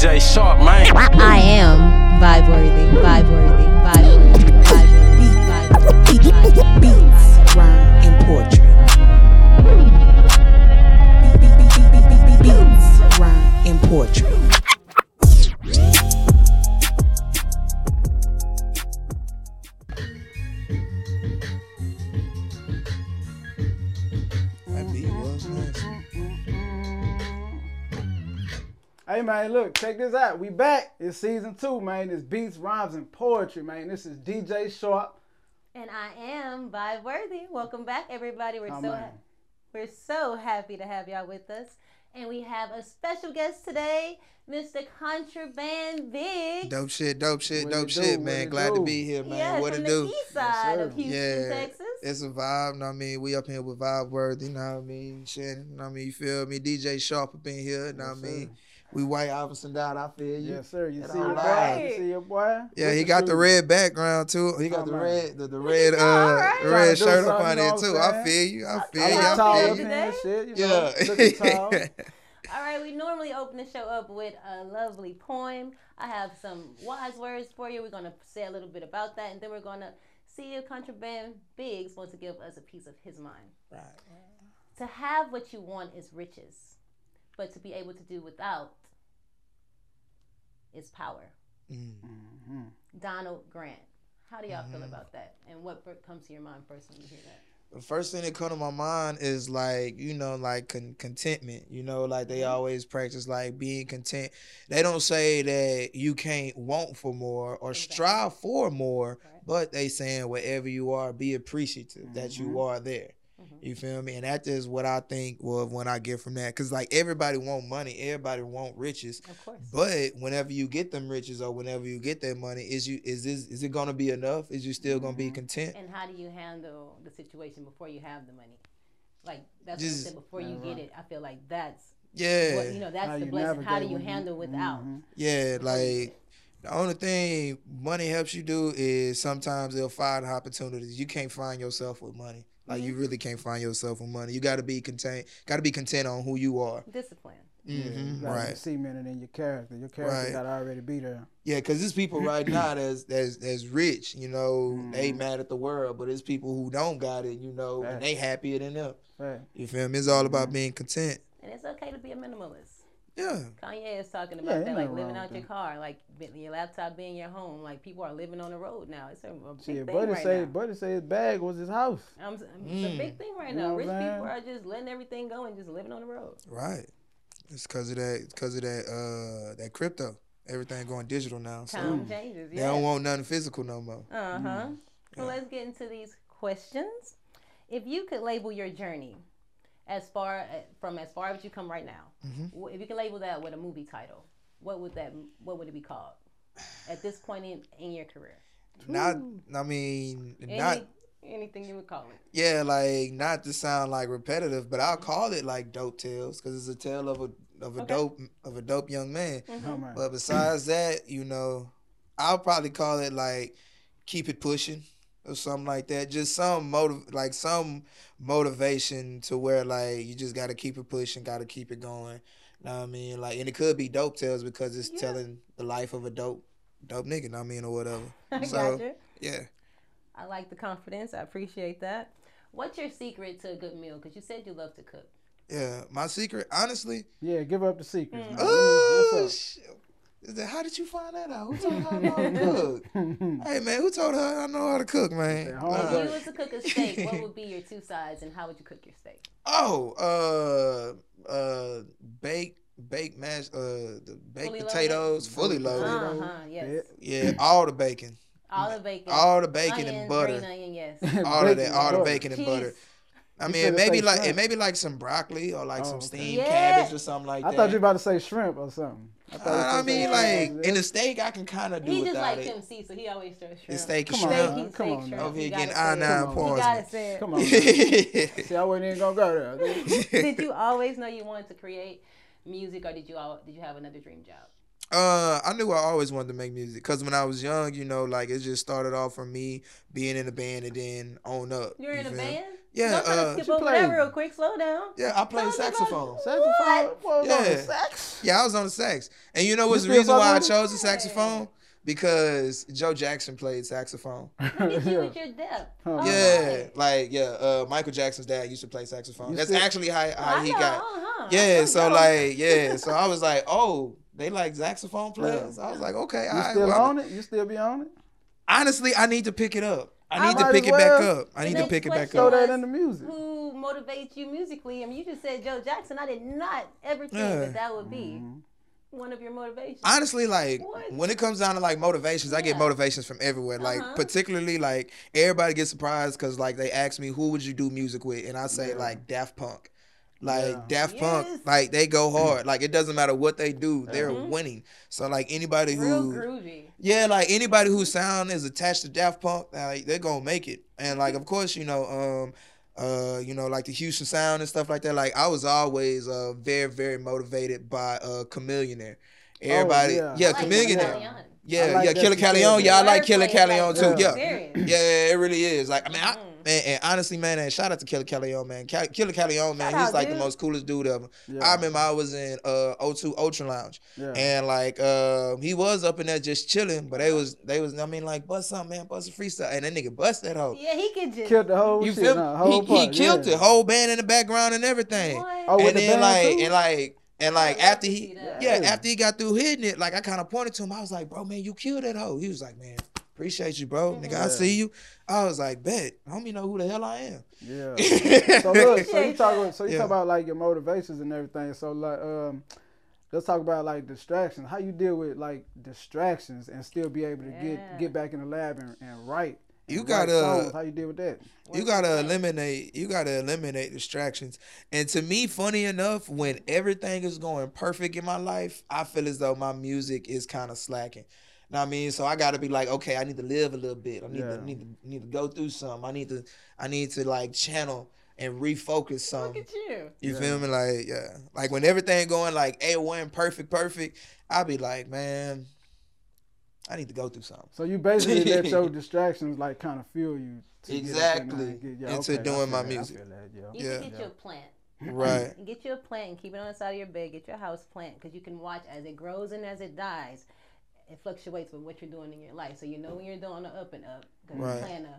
DJ Sharp, man. I am vibe worthy, vibe worthy, vibe worthy, vibe worthy, vibe worthy, vibe worthy. Beats, rhyme, and poetry. Beats, rhyme, and poetry. Man, look, check this out. We back. It's season two, man. It's beats, rhymes, and poetry, man. This is DJ Sharp. And I am vibe worthy. Welcome back, everybody. We're Oh, so ha- we're so happy to have y'all with us, and we have a special guest today, Mr. Contraband Big. Dope shit, dope shit, What dope it do? shit, man. it Glad to be here, man. yeah, what from it the do? east side sir. of Houston, Yeah, Texas. it's a vibe. know what I mean, we up here with Vibe Worthy. You know what I mean? Shit, know what I mean, you feel me? DJ Sharp up in here. Know what I mean? sir. We white Iverson down. I feel you. Yes, sir. You That see your all boy? right. You see your boy? Yeah, What's he got the red background too. He got Come the on. red, the, the red, uh, right. the red shirt up on you there too. what I'm feel you. I feel you. got I tall feel up you. today. you know, looking tall. Yeah. All right, we normally open the show up with a lovely poem. I have some wise words for you. We're going to say a little bit about that, and then we're going to see if Contraband Biggs wants to give us a piece of his mind. Right. To have what you want is riches, but to be able to do without is power. Mm. Mhm. Donald Grant. How do y'all Mm-hmm. feel about that? And what comes to your mind first when you hear that? The first thing that come to my mind is like you know like con- contentment. You know like they Mm-hmm. always practice like being content. They don't say that you can't want for more or Exactly. strive for more, Right. but they saying wherever you are, be appreciative that you Mhm. are there. Mhm. You feel me? And that is what I think well when I get from that, cause like everybody want money, everybody want riches. Of course. But whenever you get them riches or whenever you get that money, is you is this is it gonna be enough? Is you still gonna be Mhm. content? And how do you handle the situation before you have the money? Like that's Just- what I said before you Right, get right. it. I feel like that's Yeah. what you know. That's How the blessing. How do you when handle without? Mhm. Yeah, before you get like the only thing money helps you do is sometimes they'll find opportunities. You can't find yourself with money. Like Mm-hmm. you really can't find yourself with money. You got to be content. Got to be content on who you are. discipline. Yeah, you hmm gotta be right. cemented in your character. Your character Right. gotta already be there. Yeah, because there's people right now that's that's that's rich. You know, they Mhm. mad at the world, but it's people who don't got it. You know, and they happier than them. Right. You feel me? It's all about Mhm. being content. And it's okay to be a minimalist. Yeah. Kanye is talking about ain't that, like living out with your car, like your laptop being your home. Like people are living on the road now. It's a, a big See, thing Buddy right say, now. Buddy say his bag was his house. I'm, s- it's Mm. a big thing right You now. Rich what I'm people are just letting everything go and just living on the road. Right. It's because of that. Because of that. Uh, that crypto. Everything going digital now. So Time changes. they don't want nothing physical no more. Uh huh. So Yeah. let's get into these questions. If you could label your journey as far from as far as you come right now, Mhm. if you can label that with a movie title, what would that what would it be called at this point in, in your career? Not. I mean, Any, not. anything you would call it. Yeah, like not to sound like repetitive, but I'll call it like dope tales because it's a tale of a of a Okay. dope of a dope young man. Oh, man. But besides that, you know, I'll probably call it like keep it pushing or something like that. Just some motive, like some motivation to where like you just got to keep it pushing, got to keep it going. Know what I mean? Like, and it could be dope tales because it's Yeah. telling the life of a dope, dope nigga. know what I mean, or whatever. I So- got you. Yeah. I like the confidence. I appreciate that. What's your secret to a good meal? Because you said you love to cook. Yeah, my secret, honestly. Yeah, give up the secrets. Mm. man. Oh, What's. Is that, how did you find that out? Who told her I know how to cook? Hey man, who told her I know how to cook, man? If Uh, you was to cook a steak, what would be your two sides, and how would you cook your steak? oh, uh, uh, baked, baked mashed, uh, the baked Fully loaded? potatoes, fully loaded. Uh huh. Yes. Yeah, all the bacon, All the bacon. all the bacon onion, and butter, Green onion, yes. all of that, all the bacon and butter. Cheese. I mean, finna maybe like shrimp. and maybe like some broccoli or like Oh, some steamed Yeah. cabbage or something like I that. I thought you were about to say shrimp or something. I, thought Uh, I mean, like in the steak, I can kind of do He just without like it. MC, so he always throws shrimp. The steak and Come on, shrimp. now. Steak, Come steak, on, Over here getting say I it. nine Come on. You points. gotta. Come on. See, I wasn't even gonna go there. did you always know you wanted to create music, or did you all, did you have another dream job? Uh, I knew I always wanted to make music because when I was young, you know, like it just started off from me being in a band and then on up. You're in a band. Yeah, Don't try to uh, skip over played. that real quick. Slow down. yeah, I play Tell saxophone. Saxophone? What? Yeah. Sax? Yeah, I was on the sax. And you know what's the reason why I fuck with it? chose the saxophone? Because Joe Jackson played saxophone. Look at you with your depth. Huh. Yeah, right. like yeah, uh, Michael Jackson's dad used to play saxophone. You That's still- actually how, how he know, got. uh-huh. Yeah, so Joe. like yeah, so I was like, oh, they like saxophone players. I was like, okay, You all right, still well, on it? You still be on it? honestly, I need to pick it up. I need might to pick as it back up. I need to pick it back question Throw up. was, that in the music. Who motivates you musically? I mean, you just said Joe Jackson. I did not ever think Yeah. that that would be Mm-hmm. one of your motivations. Honestly, like What? when it comes down to like motivations, I get motivations from everywhere. Like Uh-huh. particularly like everybody gets surprised because like they ask me who would you do music with, and I say Yeah. like Daft Punk. Like Yeah. Daft Punk, Yes. like they go hard. Like it doesn't matter what they do, they're Mhm. winning. So like anybody Real who groovy. Yeah, like anybody whose sound is attached to Daft Punk, like they're gonna make it. And like of course, you know, um, uh, you know, like the Houston sound and stuff like that. Like I was always uh very, very motivated by uh Chamillionaire. Everybody, yeah. yeah, like Chamillionaire. Chameleon. Yeah, I like yeah, Killer you said Yeah, I like Killer Wordplay is too. Yeah. experience. Yeah, it really is. Like, I mean, I, Mhm. and, and honestly, man, and shout out to Killa Kyleon, man. Cal- Killa Kyleon, man, Shout he's out, like dude. the most coolest dude ever. Yeah. I remember I was in uh O2 Ultra Lounge, Yeah. and like uh, he was up in there just chilling, but they was they was I mean like bust something, man, bust a freestyle, and that nigga bust that hoe. Yeah, he could just. Killed the whole You shit. feel nah, whole He, he killed yeah. it, whole band in the background and everything. What? Oh, with and the then band like too? and like and like love after he yeah, Yeah. after he got through hitting it, like I kind of pointed to him. I was like, bro, man, you killed that hoe. He was like, man, appreciate you, bro. Nigga, I see you. I was like, bet. Homie know who the hell I am. Yeah. so look, so you Appreciate talk, so you Yeah. talk about like your motivations and everything. So like, um, let's talk about like distractions. How you deal with like distractions and still be able to Yeah. get get back in the lab and, and write. and You write gotta- songs. How you deal with that? you gotta eliminate you gotta eliminate distractions and to me funny enough when everything is going perfect in my life i feel as though my music is kind of slacking know what I mean? So I gotta be like, okay, I need to live a little bit. I need Yeah. to need to need to go through something. I need to I need to like channel and refocus Look something. at you. You Yeah. feel me? Like, yeah. Like when everything going like A1 perfect, perfect, I'll be like, man, I need to go through something. So you basically let your distractions like kind of fuel you. to get up in uh, Exactly. there and get- yeah, Into okay, doing my that, music. that, yeah. You Yeah. get you a plant. Right. Get you a plant and keep it on the side of your bed. Get your house plant because you can watch as it grows and as it dies. It fluctuates with what you're doing in your life, so you know when you're doing the up and up because Right. you plan to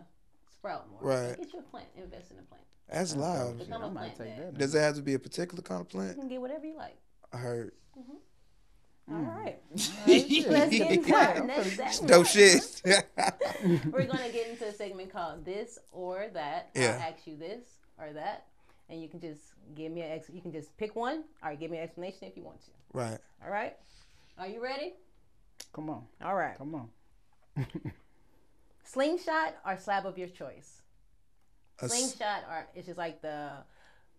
sprout more. Right. So get you a plant. Invest in a plant. That's loud. Shit, Become I a might plant take that. Does it have to be a particular kind of plant? You can get whatever you like. I heard. Mm-hmm. Hmm. All right. shit. Let's get into Plant. our next segment. Dope shit. We're gonna get into a segment called "This or That." Yeah. I'll ask you this or that, and you can just give me an ex. You can just pick one or give me an explanation if you want to. right. All right. Are you ready? Come on, All right. come on. Slingshot or slab of your choice. A s- Slingshot or it's just like the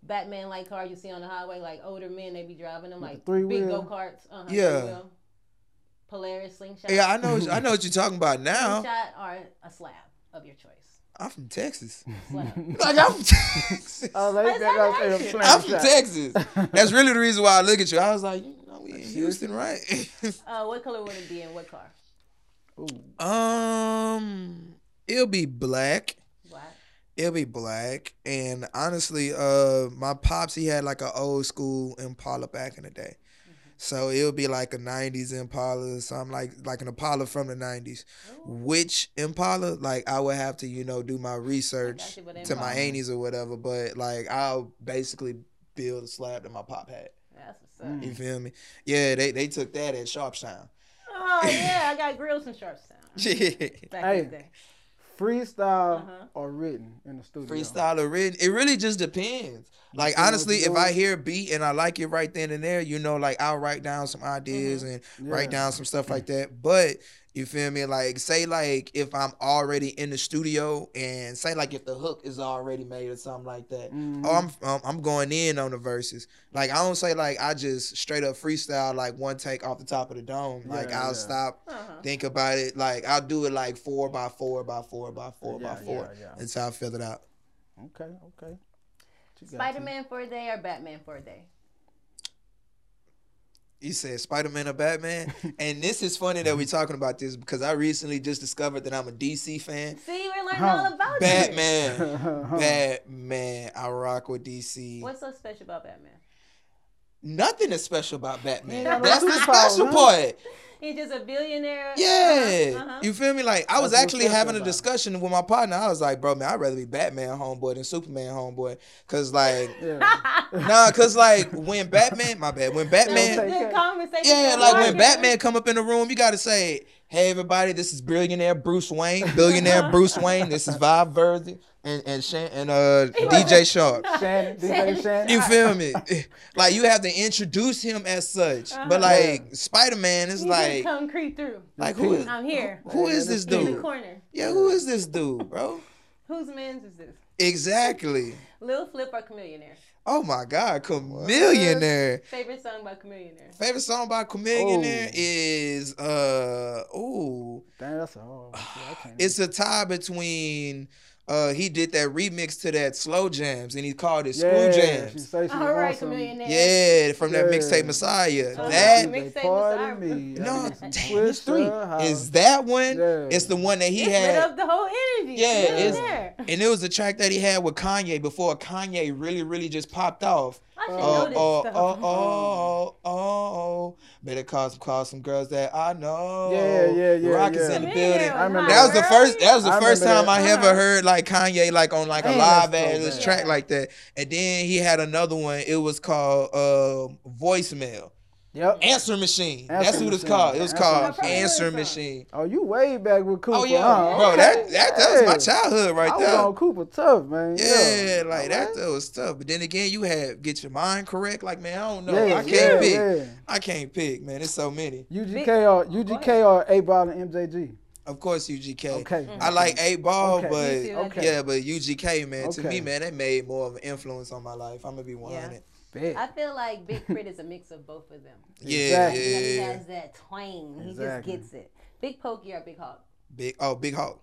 Batman like cars you see on the highway, like older men they be driving them like three big wheel? go karts. Uh-huh, Yeah. Polaris slingshot. Yeah, I know. I know what you're talking about now. Slingshot or a slab of your choice. I'm from Texas. Like I'm from Texas. Oh, they that say a action? slam I'm from. Texas. That's really the reason why I look at you. I was like, you know, we in Houston, right? uh, what color would it be and what car? Ooh, um, it'll be black. Black. It'll be black. And honestly, uh, my pops he had like an old school Impala back in the day. So it'll be like a '90s Impala, something like like an Impala from the '90s. Which Impala? Like I would have to, you know, do my research you, to my Impala. aunties or whatever. But like I'll basically build a slab that my pop had. That's what's up. You feel me? Yeah, they they took that at Sharpstown. Oh yeah, I got grills from Sharpstown. Yeah. Back Hey. In the day. freestyle Uh-huh. or written in the studio. freestyle or written. It really just depends. Like honestly, if I hear a beat and I like it right then and there, you know, like I'll write down some ideas and write down some stuff like that. But you feel me? Like say like if I'm already in the studio and say like if the hook is already made or something like that. Mhm. Oh, I'm um, I'm going in on the verses. Like I don't say like I just straight up freestyle like one take off the top of the dome. Like Yeah, I'll yeah. stop, Uh-huh. think about it. Like I'll do it like four by four by four by four Yeah, by four. yeah, yeah. That's how I fill it out. Okay, okay. What Spider Man for a day or Batman for a day? You said Spider Man or Batman, and this is funny that we're talking about this because I recently just discovered that I'm a DC fan. See, we're learning Huh. all about you. Batman, Batman, I rock with DC. What's so special about Batman? Nothing is special about Batman. ain't That's the special part. He's just a billionaire. Yeah, Uh-huh, uh-huh. you feel me? Like I was That's actually having a discussion with my partner. I was like, bro, man, I'd rather be Batman homeboy than Superman homeboy, cause like, Yeah. nah, cause like when Batman, my bad, when Batman, take Good care. conversation. Yeah, like when. Batman come up in the room, you gotta say, "Hey, everybody, this is billionaire Bruce Wayne, billionaire Bruce Wayne. This is Vibe Worthy and and Shan- and uh DJ Sharp. Shannon, DJ Shannon. You feel me? Like you have to introduce him as such. But like Spider Man is You like, come creep through. like who is I'm here. who is this dude? In the dude? corner. Yeah, who is this dude, bro? Whose man's is this? Exactly. Lil Flip or Chamillionaire? Oh my God, Chamillionaire. Favorite song by Chamillionaire? Favorite song by Chamillionaire Oh. is uh ooh. Damn, that's a hard one. See, I can't- It's a tie between uh he did that remix to that slow jams and he called it yeah, Screw She Jams. say she All right, wants some- Chamillionaire. Yeah, from that mixtape Messiah. Uh-huh. That Mixtape Messiah. me. no, damn, it's three. Is that one? Yeah. It's the one that he It lit had. up the whole energy. Yeah, it's- Chamillionaire. And it was a track that he had with Kanye before Kanye really, really just popped off. I should Oh, know this oh, stuff. oh, oh, oh, oh. Better call some, call some girls that I know. Yeah, yeah, yeah, Rock is yeah. in the Chamillionaire building. I remember That was the first. That was the I first remember time I that. ever heard like Kanye like on like a Damn, live that's so ass bad. track like that. And then he had another one. It was called uh, voicemail. Yep. Answer machine. Answer That's what it's machine. called. It was Answer called machine. answer machine. Oh, you way back with Koopa. Oh yeah, huh? bro. Okay. That that, that was my childhood right I there. was on Koopa tough, man. Yeah, like that, Alright. that was tough. But then again, you had get your mind correct. Like, man, I don't know. Yeah, I can't yeah, pick. yeah. I can't pick, man. There's so many. UGK or UGK or 8Ball and MJG. Of course, UGK. Okay. I like eight ball, Okay. but Okay. yeah, but UGK, man, to me, man, that made more of an influence on my life. I'm gonna be 100. Bet. I feel like Big K.R.I.T. is a mix of both of them. Yeah, Exactly. You know, he has that twang. He Exactly. just gets it. Big Pokey or Big Hawk? Big oh, Big Hawk.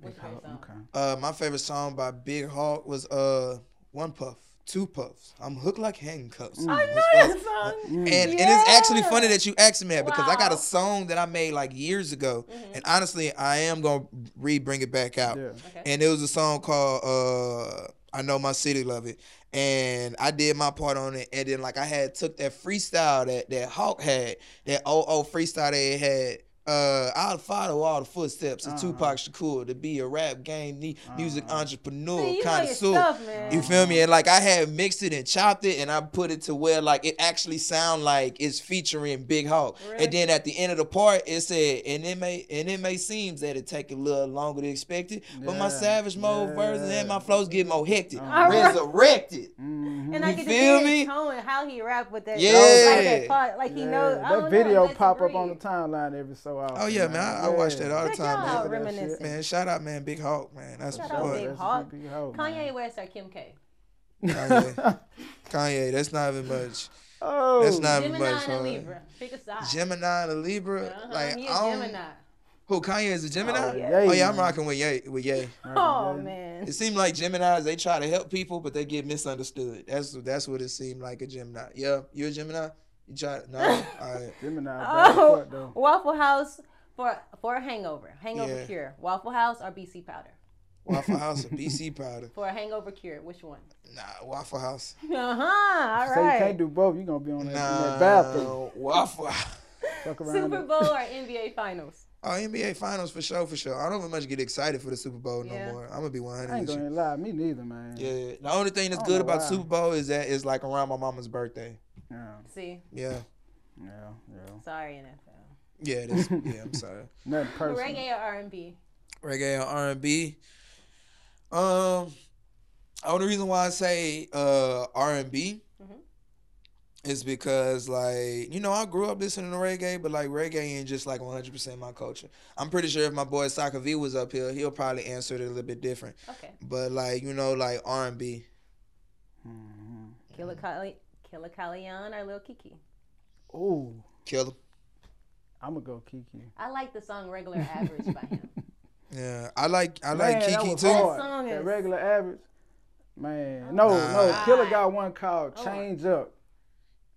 What's your favorite song? Okay. Uh, my favorite song by Big Hawk was uh, one puff, two puffs. I'm hooked like handcuffs. Mm. I know that song. And, and it's actually funny that you asked me that because I got a song that I made like years ago, Mm-hmm. and honestly, I am gonna re bring it back out. Yeah. Okay. And it was a song called uh, "I Know My City Love It," and I did my part on it. And then like I had took that freestyle that that Hawk had, that old old freestyle they had. Uh, I'll follow all the footsteps of Uh-huh. Tupac Shakur to be a rap game ne- music entrepreneur See, you know your connoisseur. stuff. You feel me? And like I had mixed it and chopped it, and I put it to where like it actually sound like it's featuring Big Hawk. Really? And then at the end of the part, it said, and it may and it may seem that it take a little longer than expected, but my savage mode version and my flows get more hectic, All right. resurrected. Mhm. And I You get feel to hear me? his tone how he rap with that. Yeah. like that part, like he Yeah, knows. I don't that video know, pop up on the timeline every so often. Oh yeah, man, I, I watch that all the time, man. out, Look at that reminiscing. shit. Man, shout out, man, Big Hawk, man. That's Shout my out boy. Big That's Hawk. Big Hawk, Kanye. West or Kim K? Kanye. Kanye, that's not even much. Oh, That's not even Gemini much. and a? Libra. Pick a side. Gemini and Libra, Uh-huh, like he I a don't. Gemini. Who Kanye is a Gemini? Oh, Oh yeah. yeah, I'm rocking with Ye. With Ye. Oh man. It seemed like Gemini's they try to help people, but they get misunderstood. That's that's what it seemed like a Gemini. Yeah, you a Gemini? You try? No. All right. Gemini. Oh, fuck, though. Waffle House for for a hangover. Hangover Yeah. cure. Waffle House or BC powder. Waffle House or BC powder? For a hangover cure, which one? Nah, Waffle House. Uh huh. All So you can't do both. You gonna be on that, in Nah, that bathroom. Waffle. House. Super. Bowl or NBA Finals? Oh, NBA Finals for sure, for sure. I don't even much get excited for the Super Bowl Yeah. no more. I'm gonna be 100 I ain't with gonna lie, me neither, man. Yeah, the only thing that's good about why. Super Bowl is that it's like around my mama's birthday. Yeah, See, Yeah, yeah, yeah. sorry NFL. yeah, it is. yeah, I'm sorry. Nothing personal. Reggae or R&B? reggae and R and B. Um, only reason why I say uh R and B Mhm. Is because like you know I grew up listening to reggae, but like reggae ain't just like 100 percent my culture. I'm pretty sure if my boy Saka V was up here, he'll probably answer it a little bit different. Okay. But like you know like R and B. Killer Kali, Killa Kyleon or Lil Keke? Ooh, Kill him. I'm gonna go Keke. I like the song Regular Average by him. Yeah, I like I like Man, that Keke was too. hard. That song That is- regular average. Man, oh no, Nah. no. Killer ah. got one called Oh. Change Up.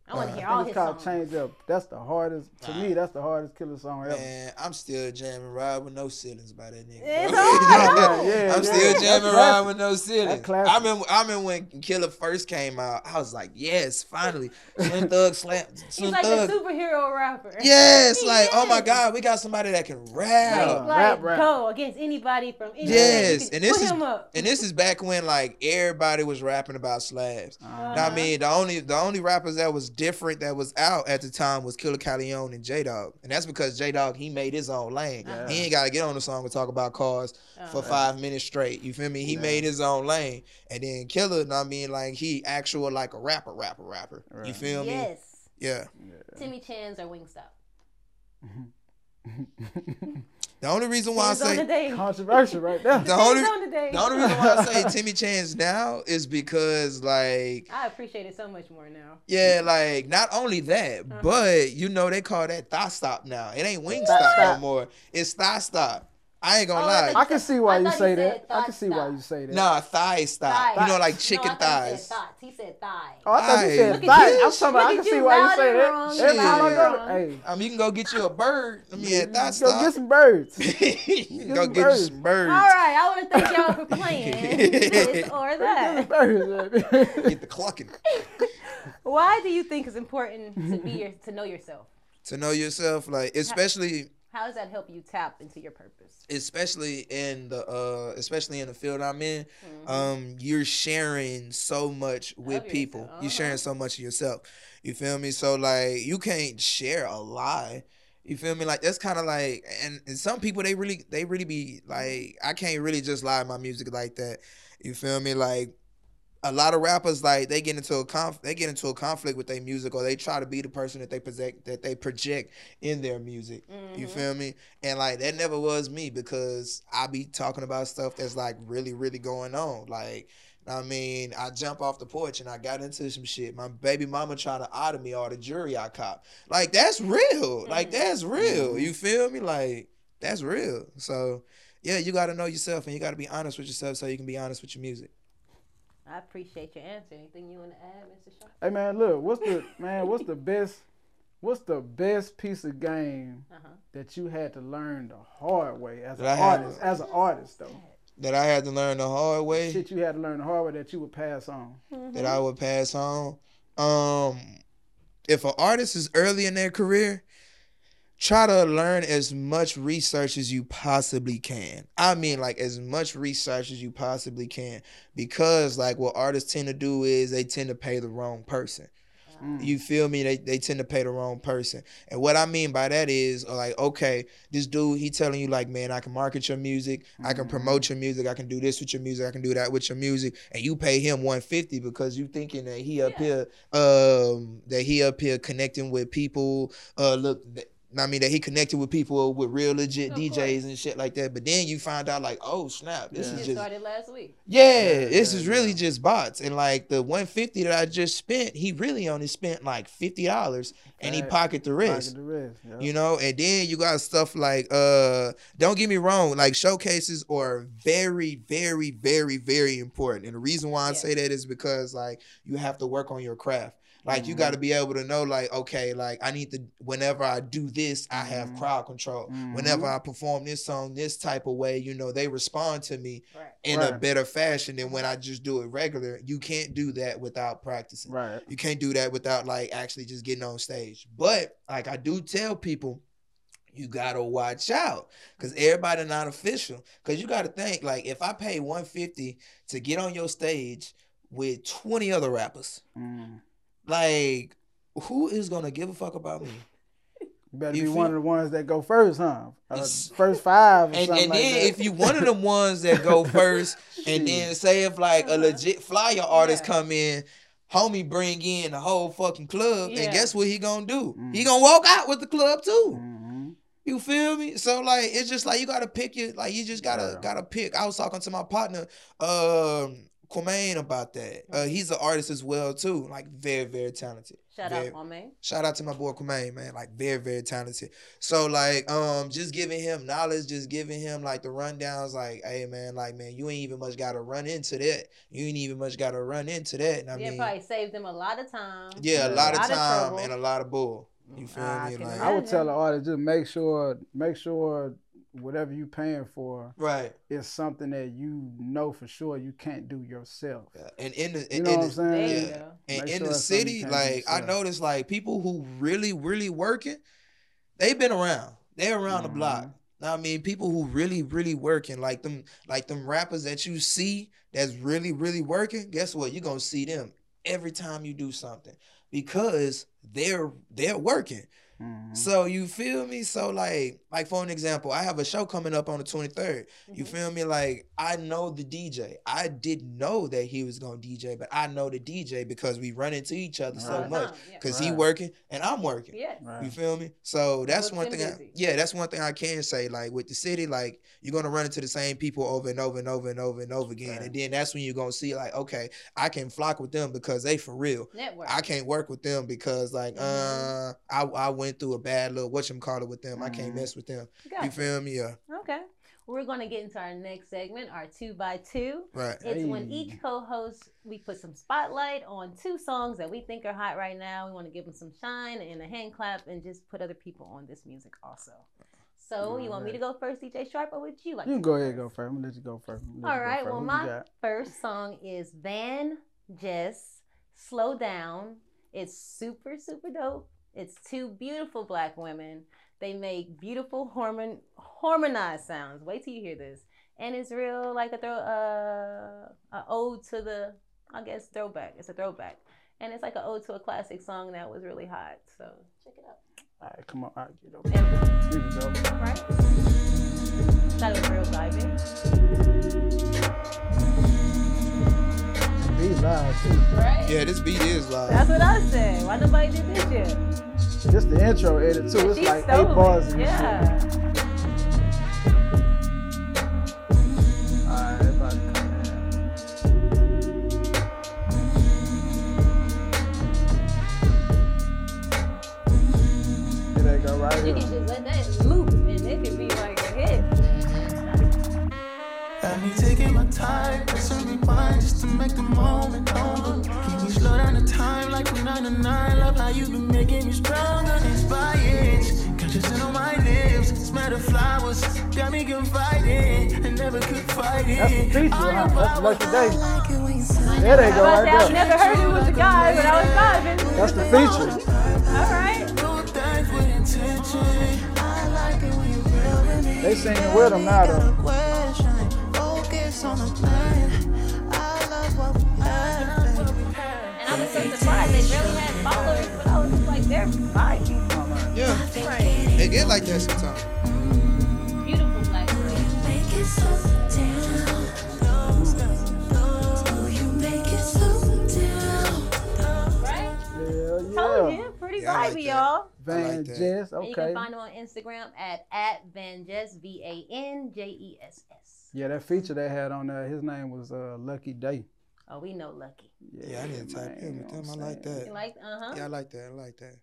I want to Uh, hear all his called songs. Change Up. That's the hardest to me. That's the hardest killer song ever. Man, I'm still jamming Ride with No Ceilings by that nigga. It's hard. Yeah, yeah, I'm yeah. still jamming Ride with No Ceilings. That's classic. I remember, I remember when Killer first came out. I was like, yes, finally, Slim Thug slam, He's like Thug. a superhero rapper. Yes, like oh my God, we got somebody that can rap. Yeah. like Rap, rap. go against anybody from any Yes, and this is and this is back when like everybody was rapping about slabs. Uh, Now, I mean, the only the only rappers that was different that was out at the time was Killa Kyleon and J-Dawg, and that's because J-Dawg he made his own lane. Yeah. He ain't got to get on the song and talk about cars for Uh-huh. five minutes straight. You feel me? He Yeah. made his own lane, and then Killer, know what I mean, like he actual like a rapper, rapper, rapper. You Right. feel me? Yes. Yeah. Timmy Chan's or Wingstop. The only reason why I Depends on the say day. Controversial right there. the only on the the only reason why I say Timmy Chan's now is because like I appreciate it so much more now. Yeah, like not only that, Uh-huh. but you know they call that thigh stop now. It ain't wing Thigh stop no more. It's thigh stop. I ain't gonna Oh, lie. I I can see why I you say that. said I can see why you say that. nah, thigh stop. Thigh. You know, like No, chicken I thought he thighs. said thoughts. He said thigh. Oh, I thought you Thighs. said Look thighs. I'm talking about. I can see why you say that. wrong. Every time I Yeah. go, hey, I mean, you can go get you a bird. I mean, at mm-hmm. thigh go get some birds. go some get you some birds. All right, I want to thank y'all for playing this or that. birds. Get the clucking. Why do you think it's important to be your to know yourself? To know yourself, like especially How does that help you tap into your purpose? especially in the uh especially in the field I'm in, Mhm. um, you're sharing so much with people. You're sharing uh-huh. so much of yourself. You feel me? So like you can't share a lie. You feel me? Like that's kind of like, and, and some people they really they really be like, I can't really just lie in my music like that. You feel me? Like a lot of rappers like they get into a conf they get into a conflict with their music or they try to be the person that they project that they project in their music. You Mhm. feel me? And like that never was me because I be talking about stuff that's like really, really going on. Like, I mean, I jump off the porch and I got into some shit. My baby mama trying to audit me all the jury I cop. Like that's real. Like Mhm. that's real. Mhm. You feel me? Like that's real. So yeah, you gotta know yourself and you gotta be honest with yourself so you can be honest with your music. I appreciate your answer. Anything you want to add, Mr. Shaw? Hey man, look, what's the man? What's the best? What's the best piece of game Uh huh. that you had to learn the hard way as an That I had- artist? As an artist, though, That I had to learn the hard way. shit you had to learn the hard way that you would pass on. that I would pass on. Um, if an artist is early in their career, try to learn as much research as you possibly can. I mean, like as much research as you possibly can, because like what artists tend to do is they tend to pay the wrong person. Mm. You feel me? They they tend to pay the wrong person. And what I mean by that is like, okay, this dude, he telling you like, man, I can market your music, I can promote your music, I can do this with your music, I can do that with your music, and you pay him 150 because you thinking that he up Yeah. here, um, that he up here connecting with people, uh, look. th- I mean that he connected with people with real legit Of DJs course. and shit like that. But then you find out like, oh snap, this Yeah. is Just just started last week. yeah, Yeah, this yeah, is really yeah. just bots. And like the 150 that I just spent, he really only spent like fifty dollars and he Fact. pocketed the Pocket rest. the rest. yeah. You know, and then you got stuff like uh don't get me wrong, like showcases are very, very, very, very important. And the reason why I Yeah. say that is because like you have to work on your craft. Like you got to be able to know, like, okay, like I need to. Whenever I do this, I have Mhm. crowd control. Mhm. Whenever I perform this song this type of way, you know, they respond to me Right. in a better fashion than when I just do it regular. You can't do that without practicing. Right. You can't do that without like actually just getting on stage. But like I do tell people, you gotta watch out because everybody not official. Because you gotta think like if I pay 150 to get on your stage with 20 other rappers, Mm. Like who is gonna give a fuck about me? You better You be feel- one of the ones that go first, huh? Uh, first five or And, something and like then that. if you one of the ones that go first, and then say if like a legit flyer artist Yeah. come in, homie bring in the whole fucking club, Yeah. and guess what he gonna do? He Mm. gonna walk out with the club too. Mhm. You feel me? So like it's just like you gotta pick your like you just gotta Yeah. gotta pick. I was talking to my partner um Quamaine about that. Uh, he's an artist as well too, like very very talented. Shout Very- out, my. Shout out to my boy Quamaine, man. Like very, very talented. So like um just giving him knowledge, just giving him like the rundowns, like, hey man, like man, you ain't even much gotta run into that. You ain't even much gotta run into that. And I yeah, mean probably saved them a lot of time. yeah, a lot of Lot of time trouble. and a lot of bull. You feel I me? can Like I would tell the artist just make sure, make sure whatever you paying for Right. is something that you know for sure you can't do yourself. Yeah. And in the You in, know in what I'm saying? Yeah. And Make in sure the city, you can't do like I yourself. noticed, like people who really, really working, they've been around. They're around the block. Mhm. Now, I mean, people who really, really working, like them, like them rappers that you see that's really, really working. Guess what? You're gonna see them every time you do something because they're they're working. Mhm. So you feel me? So like, like for an example, I have a show coming up on the 23rd. You Mhm. feel me? Like I know the DJ. I didn't know that he was gonna DJ, but I know the DJ because we run into each other All so the much. time, yeah. Cause he working and I'm working. Yes. You feel me? So that's one thing. I, yeah, that's one thing I can say. Like with the city, like you're gonna run into the same people over and over and over and over and over again, Right. and then that's when you're gonna see like, okay, I can flock with them because they for real. Network. I can't work with them because like, Mhm. uh, I I went through a bad little what you call it with them. I can't Mhm. mess with them. Gotcha. You feel me? Yeah. Okay. We're going to get into our next segment, our two by two. Right. It's when each co-host we put some spotlight on two songs that we think are hot right now. We want to give them some shine and a hand clap and just put other people on this music also. So you want me to go first, DJ Sharp, or would you like? You to can go ahead and go first. I'm gonna let you go first. I'm gonna let All you go first. Well, Who my first song is Van Jess Slow Down. It's super, super dope. It's two beautiful black women. They make beautiful harmon harmonized sounds. Wait till you hear this. And it's real like a throw uh a ode to the I guess throwback. It's a throwback. And it's like an ode to a classic song that was really hot. So check it out. All right, come on. All right, get over. And, Here we go. right? Thought it was real vibing. Be loud too. Right? Yeah, this beat is live. That's what I said. Why nobody did this yet? Just the intro edit too. It's She like stole eight it. bars and Yeah. shit. Alright, everybody. Here they go right You here. can just let that loop and it could be like a hit. Got me taking my time, pressing rewind just to make the moment over. Keep slow down the time like we 99. Love how you been making me stronger. Inspired, got on my lips. Smell the flowers, got me confiding. and never could fight it. That's the feature, All huh? about That's Lucky Daye. like it when you say There they go right about to say, I've there. never heard it with the guy, but I was vibing. That's the feature. All right. do things with intention. I like it when you real with me. They singing with 'em now, though. Just like, they're vibing. Yeah, Right. they get like that sometimes. Beautiful black girl. Make it slow down. Oh, you make it slow down. Right? Hell Told yeah. you. Pretty Yeah, I like that. y'all. I like Van that. Jess, And you can find them on Instagram at, at Van Jess, V A N J E S S. Yeah, that feature they had on there, his name was uh, Lucky Daye. Oh, we know Lucky. Yeah, I need to type man, in you with know them. what I I'm like saying? that. You like, uh huh. Yeah, I like that. I like that.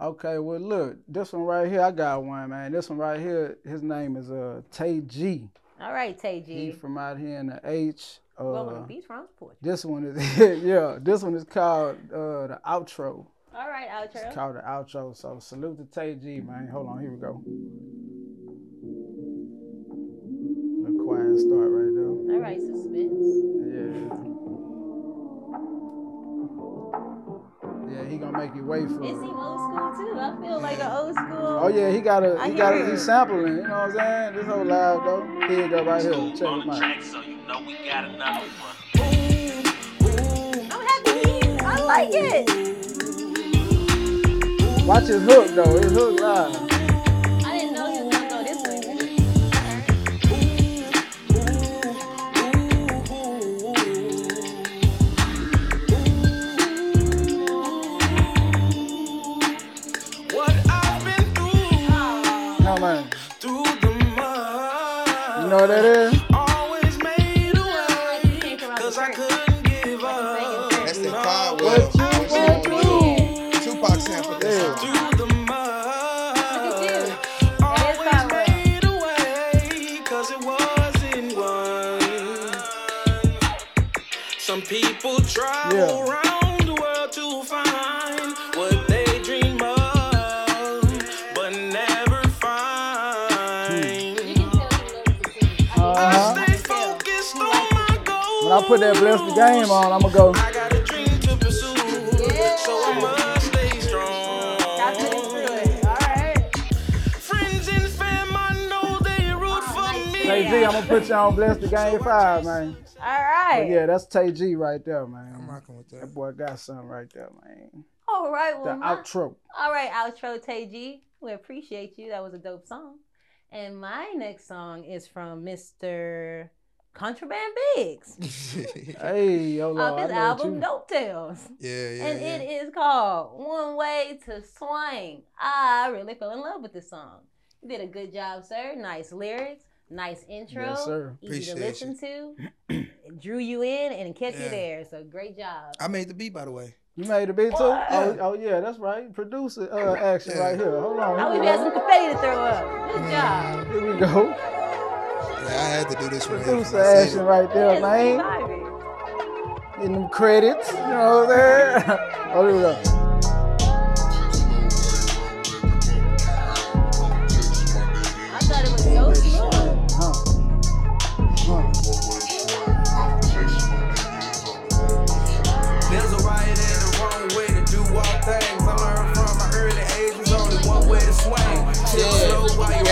Okay, well look, this one right here, I got one, man. This one right here, his name is uh Tay G. All right, Tay He G. from out here in the H. Uh, Beach Farms Porch. this one is yeah, this one is called uh the outro. All right, outro. It's called the outro. So salute to Tay G, man. Hold on, here we go. Little quiet start right there. All right, suspense. Yeah. Yeah, he gonna make you wait for It it. seems old school too. I feel like an old school. Oh yeah, he got a he got a, it. he's sampling. You know what I'm saying? This whole live though. Here you go right here. Check on him the out. track, so you know we got another one. I'm happy. I like it. Watch his hook though. His hook live. Man. through the mud. You know what that is? Always made a He way. came from out Cause the I church. couldn't what? What you want to do? Tupac sampled this Yeah. Through the mud. Look at you. That is Always made a way, 'cause it wasn't one. Some people travel Yeah. around put that bless the game on, I'm gonna go. I got a dream to pursue, so I must stay strong. Got to get through it. All right. Friends and fam, I know they root for me. Tay G, I'm gonna put you on bless the game five, man. All right. But yeah, that's Tay G right there, man. I'm rocking with that. That boy got something right there, man. All right. The my- outro. All right, outro Tay G. We appreciate you. That was a dope song. And my next song is from Mr. Contraband Biggs Hey, yo, Lord, off I his know album you. Dope Tales. Yeah, yeah. and yeah. it is called One Way to Swing. I really fell in love with this song. You did a good job, sir. Nice lyrics, nice intro, Yes, sir. easy to Appreciate listen to. It drew you in and kept you there. So great job. I made the beat, by the way. You made the beat too? What? Oh, oh yeah, that's right. Producer uh, action Yeah. right here. Hold on. Oh, here we we had some confetti to throw up. Good job. Here we go. Yeah, I had to do this one. Producer action right there, man. vibing. Getting them credits. You know what I'm saying? oh, here we go.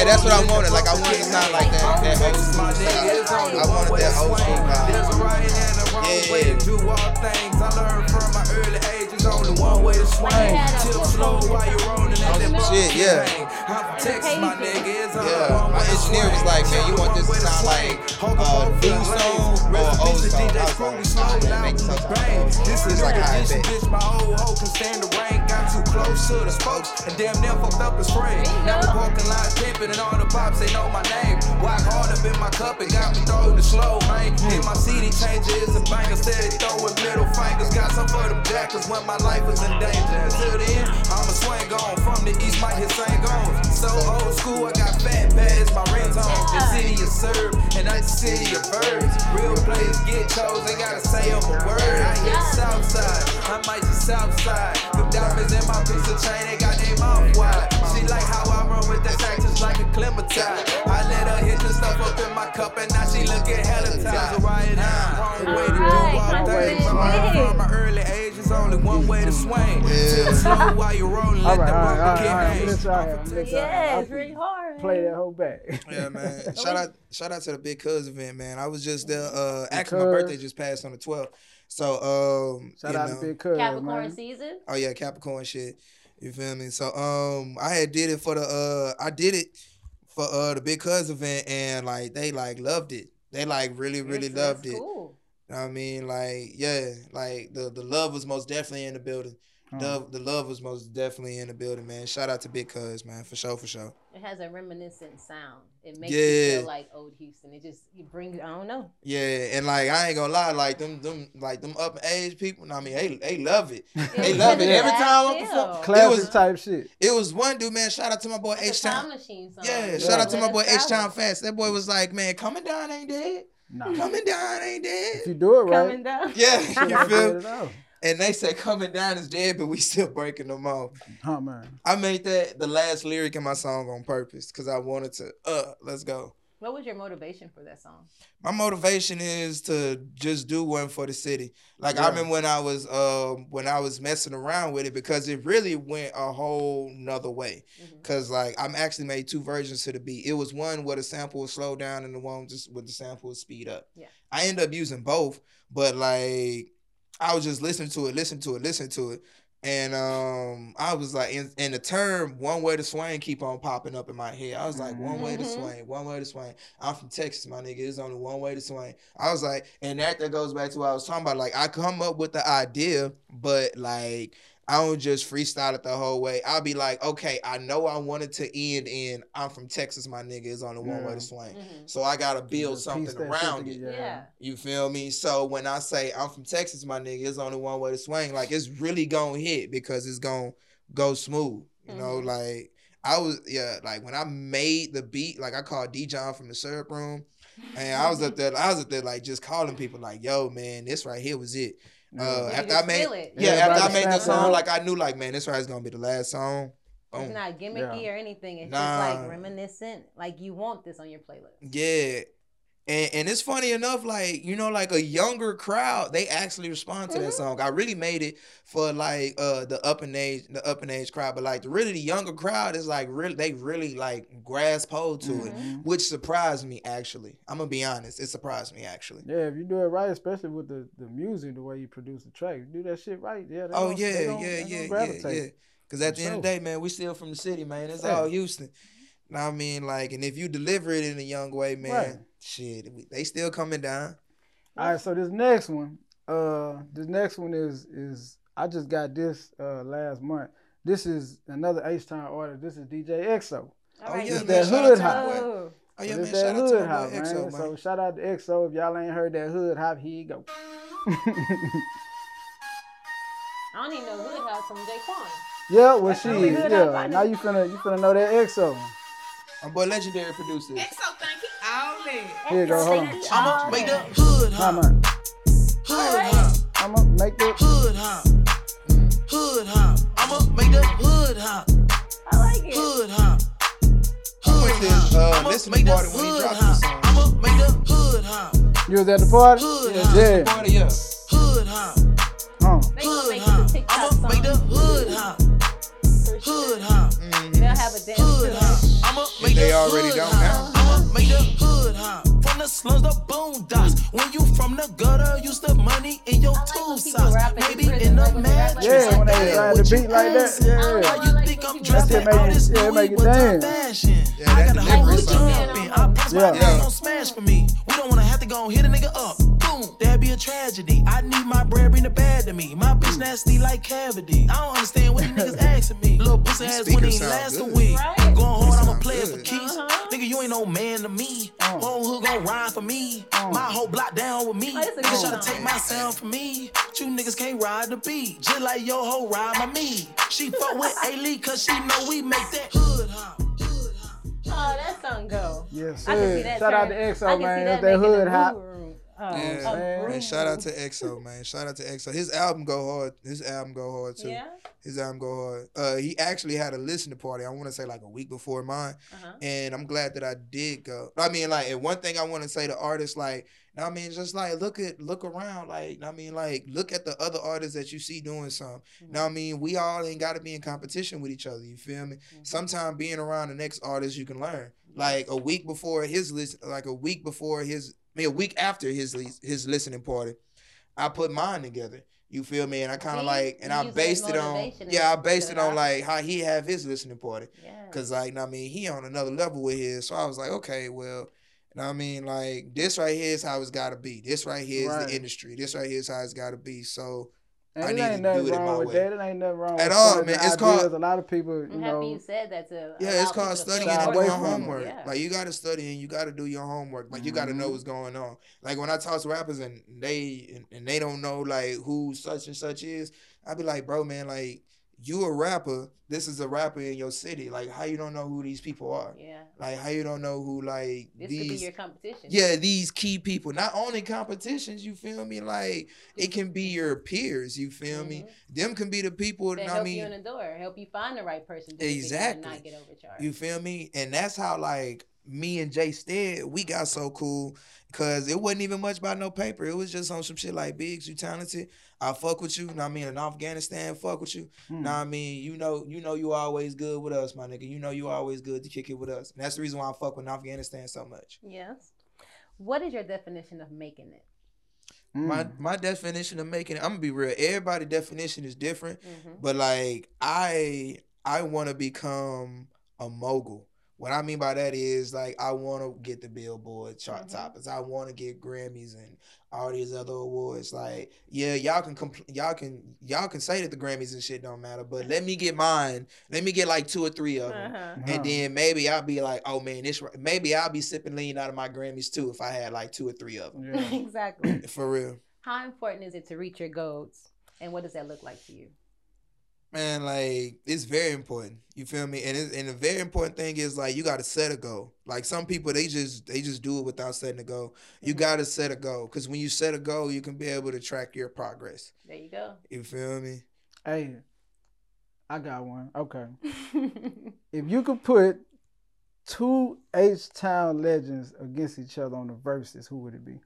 That's what I wanted. Like, I wanted to sound like that- that old school My style. I wanted that to old school swing. vibe. There's a right and a wrong Yeah. way do all things. I learned from my early age. There's only one way to swing. had a Chill flip slow while you rolling. Let that Shit, yeah. bang. I'm from Texas, my nigga. It's only Yeah, my engineer was like, man, you want this to sound like a new song or an old song? I was like, nah, that makes sense. This is like like how I edition, bet. bitch. My old hoe can stand the rain. Got too close to the spokes and damn near fucked up his frame. Now the parking lot pimping and all the pops they know my name. Walk hard up in my cup and got me throwing the slow, man. Hmm. In my CD changer is a banger, steady throwing middle fingers. Got some for them jackers when my life is in danger. Until then, I'ma swing on from the east, might hit sing on. So old school, I got fat bags, my ringtone. The city is served, and that's the city of birds. Real players get chose, they gotta say up a word. I hit south side, I might just south side. Them diamonds in my piece of chain, they got their mouth wide. She like how I run with that sack just clementine. I let her hit the stuff up in my cup, and now she looking hella tired. So right now, wrong way to do all things. From my early age, it's only one way to swing. Chill slow while you rolling, let the all right, all bumper right, get all right. I'm hang. gonna let y'all have- I'm gonna let y'all have- Yeah, it's really hard. Play that whole back. Yeah, man. shout out, shout out to the Big Cuz event, man. I was just there. Uh, actually, my birthday just passed on the 12th. So, um, Shout you out know, to Big Cuz, Capricorn man. season. Oh yeah, Capricorn shit. You feel me? So um I had did it for the uh I did it for uh the Big Cuz event and like they like loved it. They like really, really That's- loved that's it. Cool. You know what I mean? Like, yeah, like the the love was most definitely in the building. Hmm. The, the love was most definitely in the building, man. Shout out to Big Cuz, man, for sure, for sure. It has a reminiscent sound. It makes you feel like old Houston. It just you bring I don't know. Yeah, and like I ain't gonna lie, like them them like them up in age people, I mean, they they love it. They love it. Every time I feel. perform, Classic was- type shit. it was one dude, man. Shout out to my boy It's H a time Town. Yeah, Yeah. shout out to my boy H travel. Town Fast. That boy was like, man, coming down ain't dead. Nah. Coming down ain't dead. If you do it right, Coming down. Yeah, shit, you I feel? Get it out. And they said coming down is dead, but we still breaking them off. Huh, man. I made that the last lyric in my song on purpose because I wanted to. Uh, let's go. What was your motivation for that song? My motivation is to just do one for the city. Like Yeah. I remember when I was um when I was messing around with it because it really went a whole nother way. Mhm. Cause like I'm actually made two versions to the beat. It was one where the sample was slow down and the one just with the sample was speed up. Yeah. I ended up using both, but like I was just listening to it, listening to it, listening to it. And um I was like in, and the term one way to swing keep on popping up in my head. I was like, one way to Mhm. swing, one way to swing. I'm from Texas, my nigga. There's only one way to swing. I was like, and that that goes back to what I was talking about. Like I come up with the idea, but like I don't just freestyle it the whole way. I'll be like, okay, I know I wanted to end in I'm from Texas, my nigga. It's only one way to swing. Mhm. So I gotta build Just something piece that shit around it. together. Yeah. You feel me? So when I say I'm from Texas, my nigga, it's only one way to swing. Like it's really gonna hit because it's gonna go smooth. You know, Mhm. like I was yeah, like when I made the beat, like I called D John from the syrup room, and I was up there, I was up there like just calling people like, yo, man, this right here was it. Uh, after I made it. yeah, Everybody after I made the song, like I knew like man, this right is gonna be the last song. It's not gimmicky Yeah. or anything. It's Nah. just like reminiscent. Like you want this on your playlist. Yeah. And, and it's funny enough, like, you know, like a younger crowd, they actually respond to that Mhm. song. I really made it for like uh the up and age the up and age crowd, but like really the younger crowd is like really they really like grasp hold to it, Mhm. which surprised me actually. I'm gonna be honest, it surprised me actually. Yeah, if you do it right, especially with the, the music, the way you produce the track, you do that shit right. Yeah. They Oh gon- yeah, they gon- yeah, they yeah, yeah, yeah. Cause at For the end of the day, man, we still from the city, man. It's Yeah. all Houston. You know what I mean, like, and if you deliver it in a young way, man, Right. Shit, we- they still coming down. All right, so this next one, uh, this next one is is I just got this uh last month. This is another H Town artist. This is DJ EXO. Oh, right, yeah, It's you that shout out hood to my hop. Oh. Oh yeah, man, that shout out to hood hop, man. EXO, man. So shout out to EXO. If y'all ain't heard that hood hop, here you go. I don't even know who the hell from Jaquan. yeah, well That's she, really hood hop, I yeah. Now you finna you finna know that EXO. My boy, legendary producer. Here you go, hold on. I'ma make the hood hop, Come hood hop, I'ma make the hood hop, hood hop. I'ma make the hood hop, I like it. hood hop, I went hood to hop. uh, I'ma listen make the party when he hood dropped hop. this song. I'ma make the hood hop, You was at the party? hood Yeah, hop, Yeah. party, yeah. hood hop, Uh. They gonna hood make hop. this a TikTok I'ma make the song. hood hop, For sure. hood hop, Mhm. They'll have a dance hood to hop. it. I'ma make They the already hood don't hop. now. Slums, the boondocks. When you from the gutter, use the money in your I like two socks. Maybe in the like when they rap like mattress. Yeah, when they I ride the beat like that, asking. yeah. I How like you think I'm rap dressed That in shit all this yeah, make it Vuitton dance. fashion? Yeah, I got a whole bunch song. jumping. I press my Yeah. gas Yeah. don't smash for me. We don't wanna have to go and hit a nigga up. Boom, that'd be a tragedy. I need my bread, bring the bad to me. My bitch nasty like cavity. I don't understand what these niggas asking me. Little pussy ass speakers wouldn't sound last a week. Right. Going hard, I'ma sound play it for good. keys. Uh-huh. Nigga, you ain't no man to me. Uh. Whole hood gon' ride for me. Uh. My whole block down with me. Oh, that's a Niggas try to take my sound from me. But you niggas can't ride the beat. Just like your hoe ride my me. She fuck with A-Lee cause she know we make that hood hop. Oh, that song go. Yes, I can see sir. that. Shout out to turn- I EXO, man. that That's that hood a hop. Oh, Yeah, a man. room. Man, shout out to EXO, man. Shout out to EXO. His album go hard. His album go hard too. Yeah. His album go hard. Uh, he actually had a listening party. I want to say like a week before mine, Uh-huh. and I'm glad that I did go. I mean, like, and one thing I want to say to artists, like, I mean, just like look at look around, like, I mean, like, look at the other artists that you see doing something. Now, I mean, we all ain't got to be in competition with each other. You feel me? Sometimes being around the next artist, you can learn. Like a week before his list, like a week before his, I mean, a week after his his listening party, I put mine together. You feel me? And I kind of like, and I use it as based it on, yeah, I based it it on like how he have his listening party. Yeah. Cause like, I mean, he on another level with his. So I was like, okay, well, you know what I mean, like this right here is how it's got to be. This right here is Right. the industry. This right here is how it's got to be. So And I it need ain't to nothing do it in wrong my with way. that. It ain't nothing wrong At with all, man. It's ideas. called- a lot of people, you I'm happy you said that to yeah, it's called studying feel and doing from it. homework. Yeah. Like you got to study and you got to do your homework. Like you got to know mm-hmm. what's going on. Like when I talk to rappers and they and, and they don't know like who such and such is, I be like, bro, man, like you a rapper. This is a rapper in your city. Like how you don't know who these people are? yeah. Like how you don't know who like This could be these your competition. yeah these key people. Not only competitions, you feel me? Like it can be your peers. You feel me? Mhm. Them can be the people. I help mean, you in the door, help you find the right person. to do the thing Exactly. And not get overcharged. You feel me? And that's how like me and Jay Stead, we got so cool because it wasn't even much about no paper. It was just on some shit like Biggs, you talented. I fuck with you. Know what I mean? In Afghanistan, fuck with you. Hmm. Know what I mean? You know, you know you always good with us, my nigga. You know you always good to kick it with us. And that's the reason why I fuck with Afghanistan so much. yes. What is your definition of making it? My Mm. my definition of making it, I'm gonna be real. Everybody definition is different. Mm-hmm. But like I I want to become a mogul. What I mean by that is like I want to get the Billboard chart Mhm. toppers. I want to get Grammys and all these other awards. Like, yeah, y'all can compl- y'all can y'all can say that the Grammys and shit don't matter, but let me get mine. Let me get like two or three of them. Uh-huh. Uh-huh. And then maybe I'll be like, oh man, this right- maybe I'll be sipping lean out of my Grammys too if I had like two or three of them. Yeah. exactly. For real. How important is it to reach your goals, and what does that look like to you? Man, like it's very important. You feel me? And it, and the very important thing is like you got to set a goal. Like some people, they just they just do it without setting a goal. You Mhm. got to set a goal because when you set a goal, you can be able to track your progress. There you go. You feel me? Hey, I got one. Okay. If you could put two H Town legends against each other on the verses, who would it be?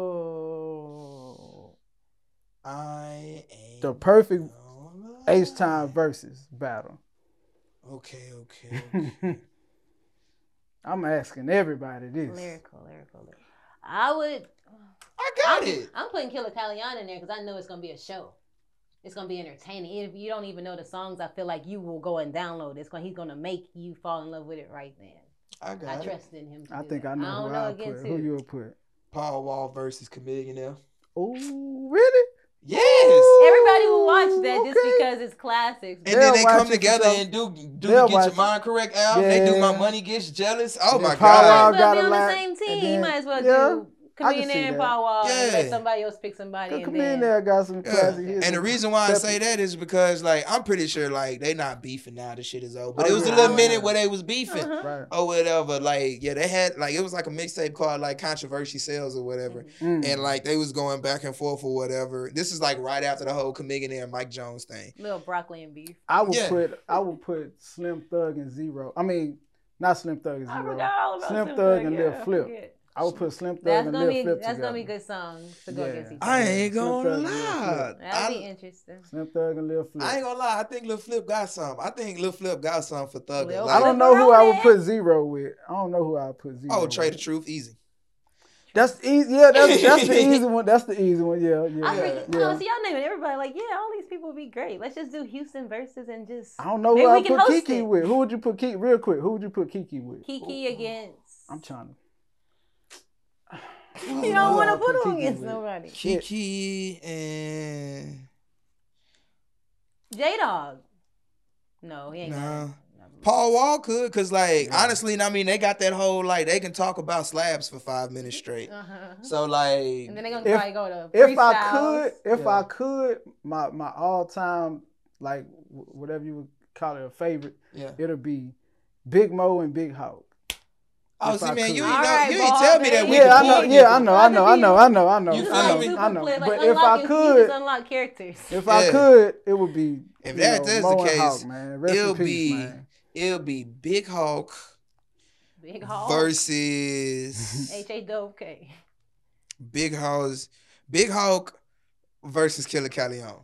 Oh. I ain't The perfect gonna H Town versus battle. Okay, okay. I'm asking everybody this. Lyrical, lyrical, lyrical. I would. I got I'm, it. I'm putting Killa Kyleon in there because I know it's gonna be a show. It's gonna be entertaining. If you don't even know the songs, I feel like you will go and download it. It's going he's gonna make you fall in love with it right then. I I got it. I trust in him. To I do think that. I know don't who know I against put. Who you would put? Paul Wall versus Chamillionaire. Oh, really? Yes. Everybody will watch that just Okay. because it's classics. And They'll then they come together for sure. and do do They'll get watch your it. mind correct album. They do my money gets jealous. Oh Yeah, my Paul Might as god. well be on the same team. then- you might as well yeah, do I can Chamillionaire see and that. Paul Wall and let Yeah. somebody else pick somebody. Cause And Chamillionaire then, there got some Yeah. classic. And the reason why I say that is because like I'm pretty sure like they not beefing now. The shit is over. But Oh, it was yeah. a little minute where they was beefing. Uh-huh. Right. Or whatever, like yeah, they had like it was like a mixtape called like Controversy Sells or whatever, Mm. and like they was going back and forth or whatever. This is like right after the whole Chamillionaire and Mike Jones thing. little broccoli and beef. I would Yeah. put I would put Slim Thug and Z-Ro. I mean, not Slim Thug and Z-Ro. forgot all about Slim Slim Thug Thug, and yeah, Lil I Flip. Forget. I would put Slim Thug That's and gonna Lil be Flip that's together. gonna be good songs to go Yeah. against each other. I ain't gonna Thug lie. That'd be interesting. Slim Thug and Lil Flip. I ain't gonna lie. I think Lil Flip got some. I think Lil Flip got some for Thug. Like, I don't know who I would put Z-Ro with. I don't know who I would put Z-Ro. oh, Trae the. Truth, easy. That's easy. Yeah, that's that's the easy one. That's the easy one. Yeah, yeah. I Yeah. yeah. oh, see, y'all naming everybody like, yeah, all these people would be great. Let's just do Houston versus and just I don't know who I put Keke it. with. Who would you put Keke? Real quick, who would you put Keke with? Keke against. I'm trying to. You don't who want to put put them against with. nobody. Keke and J-Dawg. No, he ain't Nah. Paul Wall could, cause like Yeah. honestly, I mean, they got that whole like they can talk about slabs for five minutes straight. Uh-huh. So like, And then they're gonna If- probably go to If I could, if Yeah. I could, my my all time like whatever you would call it a favorite, yeah. it'll be Big Moe and Big Hawk. Oh, see, I man, you ain't know, right, you ain't ball tell me that we Yeah, could I know. Yeah, I know. I know. I know. I know. I know. You Just feel I know. I know. like But if I could, unlock characters. if I could, it would be. If that- know, that's Mo the case, Hawk, man. Rest it'll peace, be man. It'll be Big Hawk Big Hall versus H A W K. Big Hawk's Big Hawk versus Killa Kyleon.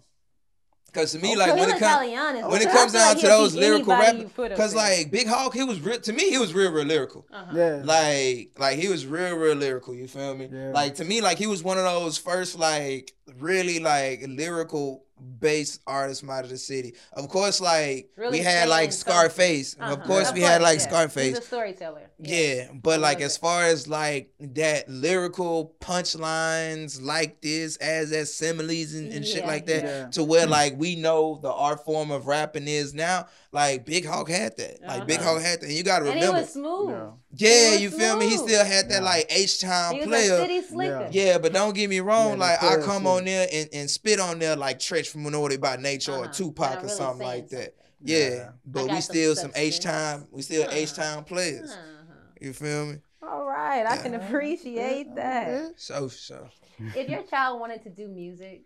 Cause to me, Okay. like when it comes Kyleon when it comes down like to those lyrical anybody rappers, you put up cause there. like Big Hawk, he was real to me. He was real, real lyrical. Uh-huh. Yeah. Like, like he was real, real lyrical. You feel me? Yeah. Like to me, like he was one of those first, like really, like lyrical based artists out of the city. Of course, like Really we had like. Scarface. Of Uh-huh. course, Of we had like yeah. Scarface. He's a storyteller. Yeah, but like as far as like that lyrical punchlines like this, as as similes and, and shit like that, yeah. to where like we know the art form of rapping is now. Like Big Hawk had that. Like Big Uh-huh. Hawk had that. And you gotta remember, And he remember. was smooth. Yeah. Yeah, was you feel me? He still had that Yeah. like H time He was a player. city slicker. Yeah, but don't get me wrong. Yeah, like I come shit. on there and, and spit on there like Treach from Minority by Nature or Uh-huh. Tupac And or really something like that. something. Yeah, Yeah. but we still some. H time. We still Uh-huh. H time players. Uh-huh. You feel me? All right, I can appreciate that. So so. If your child wanted to do music,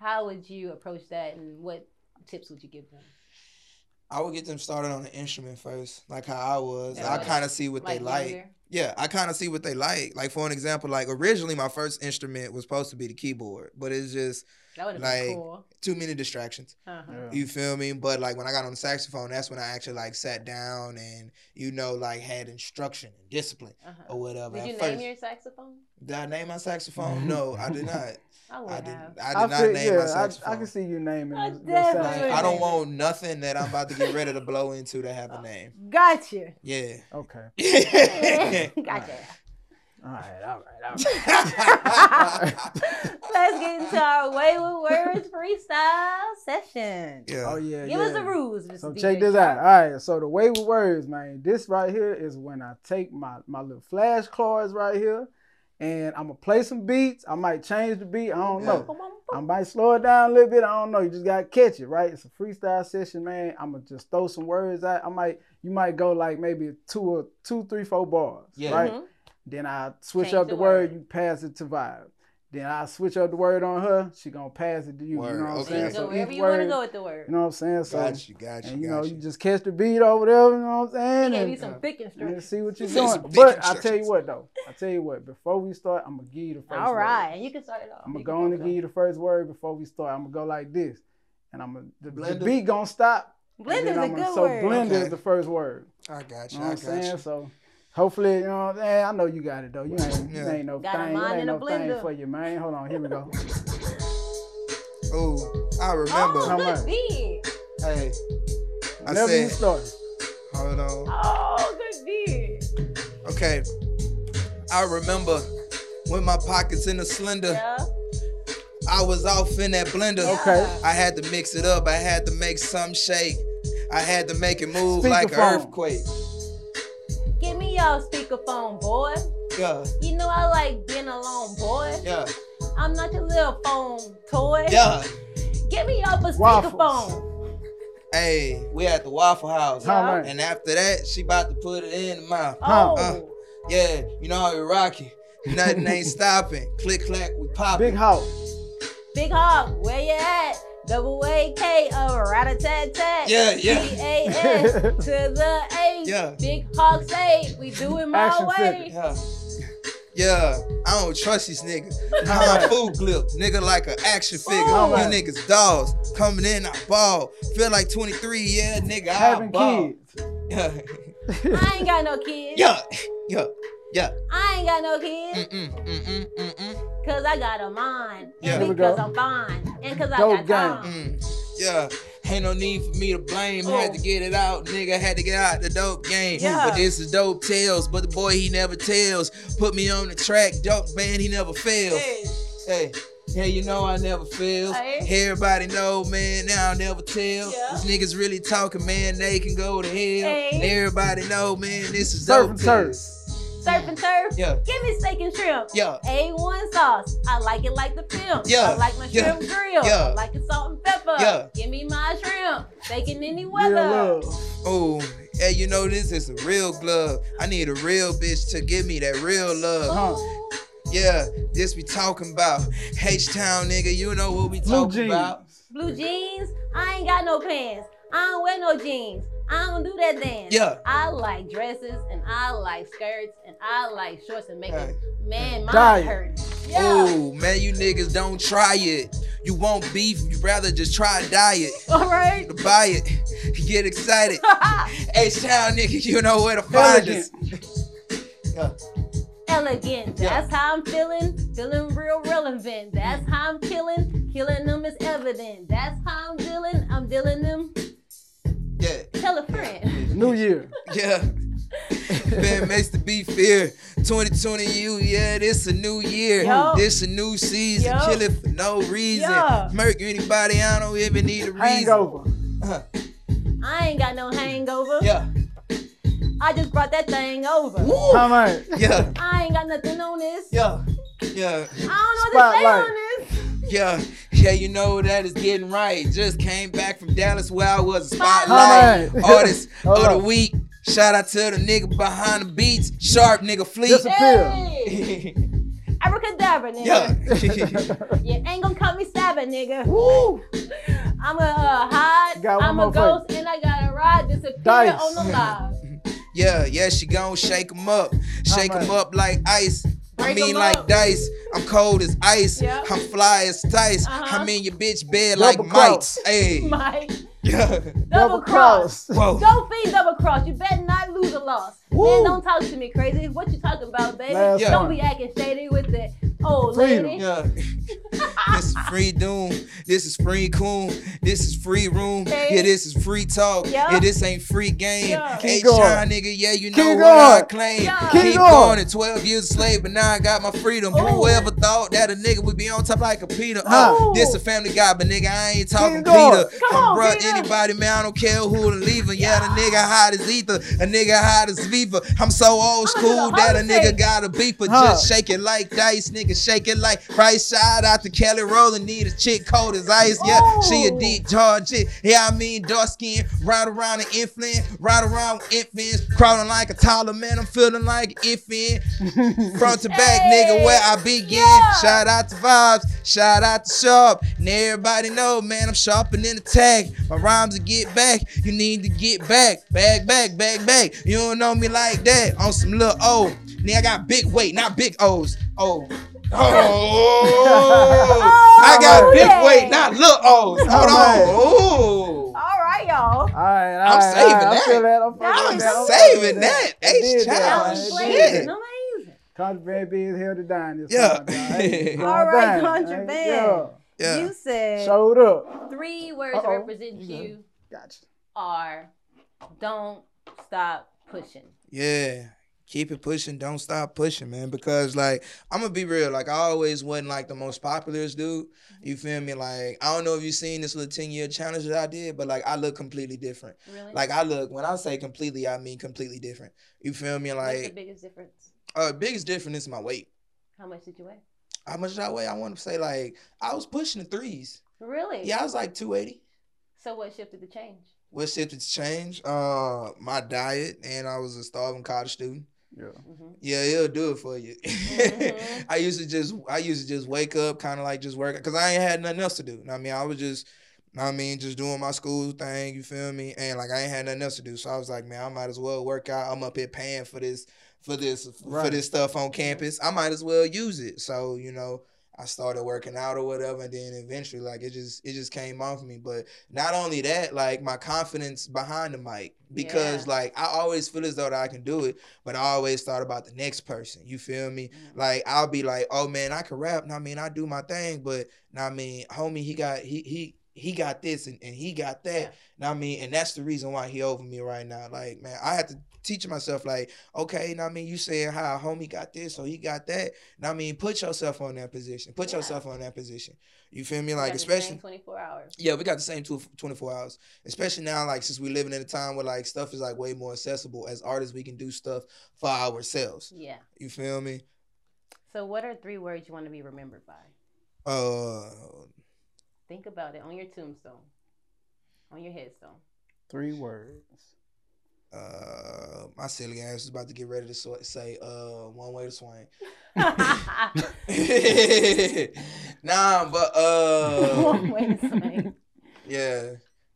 how would you approach that, and what tips would you give them? I would get them started on the instrument first, like how I was. Yeah. I kind of see what they like. younger? Yeah, I kind of see what they like. Like for an example, like originally my first instrument was supposed to be the keyboard, but it's just That like been cool. too many distractions. Uh-huh. Yeah. You feel me? But like when I got on the saxophone, that's when I actually like sat down and you know like had instruction and discipline Uh-huh. or whatever. Did At you first, name your saxophone? did I name my saxophone? No, I did not. I would I did. have. I did I not feel- name my yeah, I, saxophone. I can see you naming I the- the definitely Like. I don't want nothing that I'm about to get ready to blow into to have a oh, name. Gotcha. Yeah. Okay. gotcha. All right, all right, all right. Let's get into our way with Words freestyle session. yeah. Oh yeah. Give yeah. us the rules, Mr. So DJ check this out. All right. So the way with words, man. This right here is when I take my my little flashcards right here, and I'm gonna play some beats. I might change the beat. I don't know. Boom, boom, I might slow it down a little bit. I don't know. You just gotta catch it, right? It's a freestyle session, man. I'm gonna just throw some words out. I might, you might go like maybe two or two, three, four bars, Yeah. right? Mhm. Then I switch Change up the the word. word. You pass it to vibe. Then I switch up the word on her. She gonna pass it to you. Word, You know what I'm okay. saying? So wherever each you want to go with the word. you know what I'm saying? So Got you, got you, and you got know, you. you just catch the beat over there, you know what I'm saying? He gave And, you some thick and instructions. see what you're doing. But I tell you what though, I tell you what, before we start, I'm gonna give you the first All word. right, and you can start it off. I'm gonna go on and give you the first word before we start. I'm gonna go like this. And I'm gonna the, the beat gonna stop. off. and Blender's then a I'm good gonna, so word. blender Okay. is the first word. I got You you. know I what I'm got saying? you. So hopefully, you know, man, I know you got it though. You ain't, Yeah. you ain't no Got a thing. It mind ain't in a no thing blender. for you, man. Hold on, here we go. Oh, I remember. Oh, How good much? beat. Hey, I Whenever you said, start. hold on. Oh, good beat. Okay. I remember when my pockets in a slender, Yeah. I was off in that blender. Okay. I had to mix it up. I had to make some shake. I had to make it move like an Speakerphone. earthquake. Give me your speakerphone, boy. Yeah, You know I like being alone, boy. yeah, I'm not your little phone toy. yeah. Give me up a Waffles. speakerphone. Hey, we at the Waffle House. How Yeah. much? And after that, she about to put it in the mouth. Oh, Uh, Yeah, you know how we rock it. Nothing ain't stopping. Click clack, we popping. Big house. Big Hog, where you at? Double A K of rat a tat tat. Yeah, yeah. B A S to the A. Yeah. Big Hog A. we do it my Action way. Yeah. Yeah, I don't trust these niggas. I'm a food clip, nigga like an action figure. Oh. You niggas dolls coming in, I ball. Feel like 23, yeah, nigga, I Having ball. kids. Yeah, I ain't got no kids. yeah, yeah, yeah. I ain't got no kids. Mm-mm, mm-mm, mm-mm. Cause I got a mind. Yeah. And because. I'm fine. And cause I Dope got game. time. Mm, yeah, ain't no need for me to blame. I had to Oh. get it out, nigga. Had to get out the dope game. Yeah. But this is dope tales. But the boy, he never tells. Put me on the track, dope man, he never fails. Hey. Yeah, you know I never fail. Hey. Everybody know, man. Now I never tell. Yeah. These niggas really talking, man. They can go to hell. Hey. And everybody know, man. This is Surf dope and tales. Surf and turf. Yeah. Give me steak and shrimp. Yeah. A1 sauce. I like it like the film. Yeah. I like my Yeah. shrimp grill. Yeah. I like it salt and pepper. Yeah. Give me my shrimp. Bacon any Real weather. Oh, yeah, you know this is a real glove. I need a real bitch to give me that real love. Huh. Yeah, this we talking about. H Town nigga, you know what we Blue talking jeans. about. Blue jeans. I ain't got no pants. I don't wear no jeans. I don't do that dance. Yeah. I like dresses and I like skirts and I like shorts and make Hey. man my Diet. hurt. Yeah. Oh, man, you niggas don't try it. You won't beef, you rather just try a diet. All right. To buy it, you get excited. H Town nigga, you know where to find us. Yeah. Elegant. Yeah. That's how I'm feeling. Feeling real relevant. That's how I'm killing. Killing them is evident. That's how I'm dealing. I'm dealing them. Yeah, Tell a friend. New year. yeah. Man makes the beef fear. 2020 you, yeah, this a new year. Yo. This a new season. Yo. Kill it for no reason. Yeah. Murk anybody, I don't even need a reason. Hangover. Uh, I ain't got no hangover. yeah, I just brought that thing over. How much? yeah, I ain't got nothing on this. yeah, yeah, I don't know what to say Spotlight. on this. Yeah. Yeah, you know that is getting right. Just came back from Dallas where I was a Spotlight. spotlight Alright. artist Hold of the up. week. Shout out to the nigga behind the beats, sharp nigga fleet. Disappear. Hey. Abracadabra, nigga. yeah. You ain't gonna cut me stabbing, nigga. Woo! I'm a uh, hide. Got one I'm a more for ghost, and I got a ride. Disappear Dice. on the live. Yeah, yeah, she gon' shake 'em up. Shake 'em much? up like ice. I Break mean 'em like up. dice. I'm cold as ice. Yeah. I'm fly as dice. Uh-huh. I'm in your bitch bed Double like cross. mites. Hey. Mike, Yeah. double cross. Whoa. Don't feed double cross. You better not lose a loss. Woo. Man, don't talk to me crazy. What you talking about, baby? Last Yeah. Don't one. be acting shady with the old Freedom. lady. Yeah. this is free doom. This is free coon. This is free room. Okay. Yeah, this is free talk. Yeah. Yeah, this ain't free game. Yeah. Hey, Keep going. Nigga, yeah, you know Keep what I claim. Yeah. Keep Keep going. going. At 12 years a slave, but now I got my freedom. Ooh. Whoever thought that a nigga would be on top like a Peter? Huh. Oh, this a family guy, but nigga, I ain't talking Keep going. Peter. Come I'm on, bruh, Peter. anybody, man, I don't care who to leave her. Yeah, the nigga hot as ether. A nigga hot as Viva. I'm so old school that a nigga got a beeper. Huh. Just shake it like dice, nigga. Shake it like right Shout out to Kelly Rowland. Need a chick cold as ice. Yeah, she a deep charge chick. Yeah, I mean dark skin. Ride around an infant. Ride around with infants. Crawling like a toddler, man. I'm feeling like an infant. Front to back, Hey. nigga, where I begin. Yeah. Shout out to Vibes. Shout out to Sharp. And everybody know, man, I'm sharpening in the tag. My rhymes to get back. You need to get back. Back, back, back, back. You don't know me like that. On some little O. Nigga, I got big weight, not big O's. Oh. Oh, I got Oh, big yeah. weight, not little O's. Hold on. Ooh. All right, y'all. All right, all I'm right, saving all right. that. I feel that. I'm, That feeling that. I'm saving that. H-Town. that, That man. was It shit. did Amazing. Contraband B is held to dine this Yeah. time. dog. Hey, going All right, down. Contraband. Yeah. Yeah. You said Showed up. three words Uh-oh. represent You good. you Gotcha. are don't stop pushing. Yeah. Keep it pushing. Don't stop pushing, man. Because like I'm gonna be real. Like I always wasn't like the most popular dude. You feel me? Like I don't know if you seen this little 10 year challenge that I did, but like I look completely different. Really? Like I look when I say completely, I mean completely different. You feel me? What's the Like biggest difference? uh biggest difference is my weight. How much did you weigh? How much did I weigh? I want to say like I was pushing the threes. Really? Yeah, I was like 280. So what shifted the change? What shifted to change? Uh my diet and I was a starving college student. Yeah. hmm Yeah, it'll do it for you. Mhm. I used to just I used to just wake up, kind of like just work, cause I ain't had nothing else to do. I mean, I was just, I mean, just doing my school thing. You feel me? And like I ain't had nothing else to do, so I was like, man, I might as well work out. I'm up here paying for this, for this, for this stuff on campus. I might as well use it. So you know. I started working out or whatever, and then eventually, like it just it just came off me. But not only that, like my confidence behind the mic, because Yeah. like I always feel as though that I can do it, but I always thought about the next person. You feel me? Mhm. Like I'll be like, oh man, I can rap. Now I mean, I do my thing, but now I mean, homie, he got he he he got this and, and he got Yeah. that. And I mean, and that's the reason why he over me right now. Like, man, I have to teach myself, like, okay, now I mean, you saying how homie got this, so he got that. Now I mean, put yourself on that position. Put Yeah. yourself on that position. You feel me? You Like, got the same especially 24 hours. yeah, we got the same two, 24 hours. Especially now, like since we living in a time where like stuff is like way more accessible. As artists, we can do stuff for ourselves. Yeah. You feel me? So what are three words you want to be remembered by? Uh, Think about it on your tombstone, on your headstone. Three words. My silly ass is about to get ready to so- say uh one way to swing. nah, but uh, One way to swing. yeah,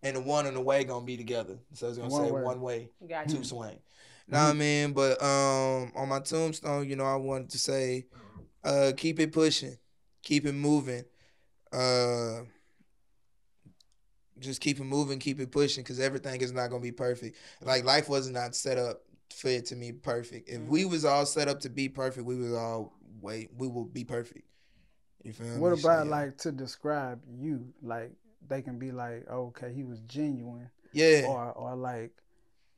and the one and the way gonna be together. So it's gonna One say way. one way Got to you. swing. Nah, I mean, but um, on my tombstone, you know, I wanted to say, uh, keep it pushing, keep it moving, uh, just keep it moving, keep it pushing, because everything is not gonna be perfect. Like life was not set up for it to be perfect. If we mm-hmm. was all set up to be perfect, we was all wait, we will be perfect. You feel me? What So, about yeah. like to describe you? Like they can be like, oh, okay, he was genuine, yeah. or or like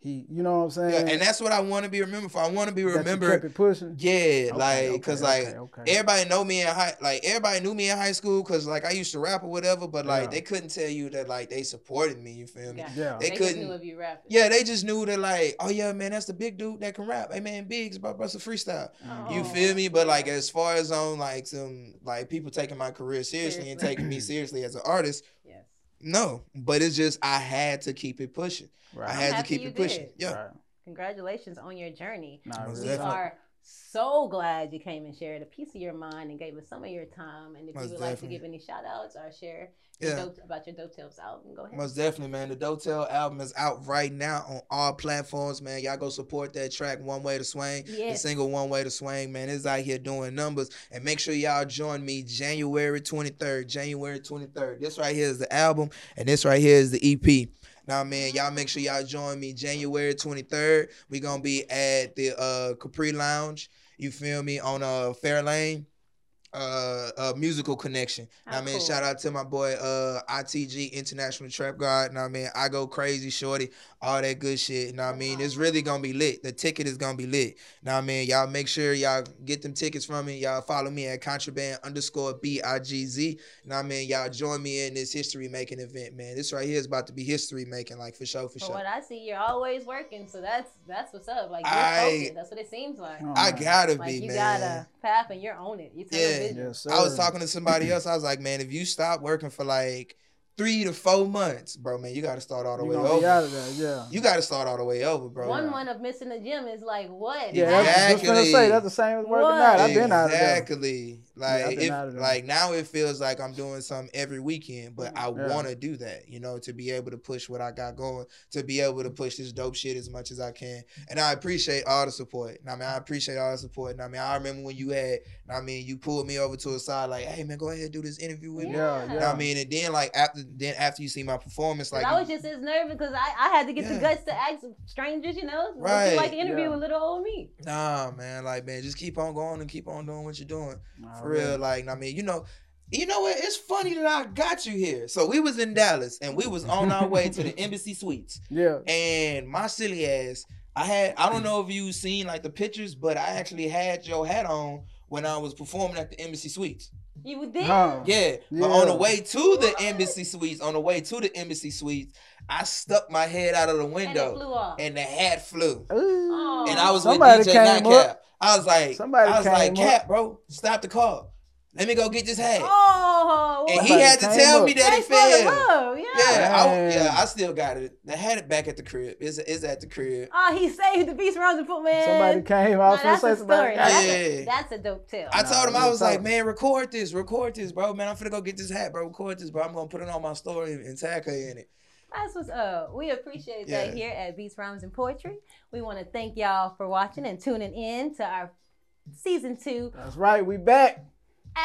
he, you know what I'm saying? Yeah, and that's what I want to be remembered for. I want to be That you remembered. kept it pushing. Yeah, Okay, like, cause okay, like okay. everybody know me in high, like everybody knew me in high school, cause like I used to rap or whatever, but like Yeah. they couldn't tell you that like they supported me. You feel me? Got Yeah. They They, just couldn't- knew if you. Yeah, they just knew that like, oh yeah, man, that's the big dude that can rap. Hey man, Biggs about bust a freestyle. Oh. You Oh. feel me? But like as far as on like some like people taking my career seriously and taking me seriously as an artist, Yes. no. But it's just I had to keep it pushing. Right. I had to keep you it pushing. did. Yeah. Right. Congratulations on your journey. Nah, Most really. We definitely. are so glad you came and shared a piece of your mind and gave us some of your time. And if Most you would like to give any shout outs or share your dope, about your Dope Tales album, go ahead. Most definitely, man. The Dope Tales album is out right now on all platforms, man. Y'all go support that track, One Way to Swing. The single One Way to Swing, man. It's out here doing numbers. And make sure y'all join me January 23rd. January 23rd. This right here is the album, and this right here is the EP. Now, man, y'all make sure y'all join me January 23rd. we going to be at the uh, Capri Lounge. You feel me? On uh, Fair Lane. Uh, uh, musical connection. How I mean, cool. shout out to my boy uh ITG International Trap God. Now I mean, I go crazy, shorty, all that good shit. Now I mean, it's really gonna be lit. The ticket is gonna be lit. Now I mean, y'all make sure y'all get them tickets from me. Y'all follow me at contraband underscore B I G Z. Now I mean, y'all join me in this history making event, man. This right here is about to be history making, like for sure, for From sure. what I see, you're always working, so that's that's what's up. Like you're I- focused. That's what it seems like. I gotta Like be, you man. got a path and you're on it. You tell Yeah. Yeah. Yes. I was talking to somebody else. I was like, man, if you stop working for like three to four months, bro, man, you got to start all the You way gonna out over. of there, yeah. You got to start all the way over, bro. One month of missing the gym is like what? Yeah, Half- that's just gonna Exactly. say that's the same as working What? out. I've been out of there. Exactly. Like I've if, of like now it feels like I'm doing something every weekend, but I Yeah. want to do that, you know, to be able to push what I got going, to be able to push this dope shit as much as I can. And I appreciate all the support. And I mean, I appreciate all the support. And I mean, I remember when you had, I mean, you pulled me over to a side like, "Hey man, go ahead do this interview with me." Yeah, Yeah. You know what I mean, and then like after then after you see my performance, like I was just as nervous because I, I had to get the guts to ask strangers, you know, Right. like to interview Yeah. with little old me. Nah, man, like man, just keep on going and keep on doing what you're doing. For Already. real, like I mean, you know, you know what? It's funny that I got you here. So we was in Dallas and we was on our way to the Embassy Suites, Yeah. and my silly ass, I had I don't know if you seen like the pictures, but I actually had your hat on when I was performing at the Embassy Suites. You did? Huh. Yeah, but on the way to the Embassy Suites, on the way to the Embassy Suites, I stuck my head out of the And it window flew off. and the hat flew. Ooh. And I was Somebody with DJ came Nightcap. I was like, Somebody I was like, up. Cap, bro, stop the car. Let me go get this hat. Oh, and he had to tell up. me that it Thanks for failed. Yeah. Yeah, I, yeah, I still got it. I had it back at the crib. It's, it's at the crib. Oh, he saved the beast rounds and put man. Somebody came. I Nah, was gonna that's say a somebody. story. That's, Yeah. a, that's a dope tale. I Nah, told him, I was like, man, record this, record this, bro. Man, I'm finna go get this hat, bro. Record this, bro. I'm gonna put it on my story and tag her in it. That's what's up. We appreciate Yeah. that here at Beats, Rhymes, and Poetry. We want to thank y'all for watching and tuning in to our season two That's right. We back.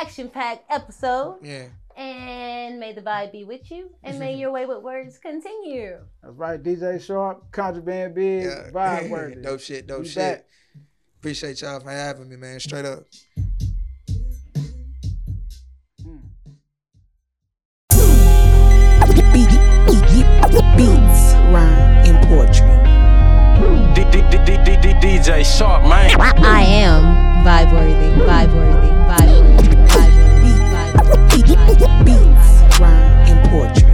Action packed episode. Yeah. And may the vibe be with you, and may your way with words continue. That's right. DJ Sharp, Contraband Big, Yeah. Vibe Worthy. dope shit, dope We shit. back. Appreciate y'all for having me, man. Straight up. Beats, rhyme, and poetry. DJ Sharp, man. I am vibe worthy, vibe worthy, vibe Beats, rhyme, and poetry.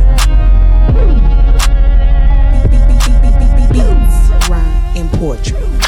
Beats, rhyme, and poetry.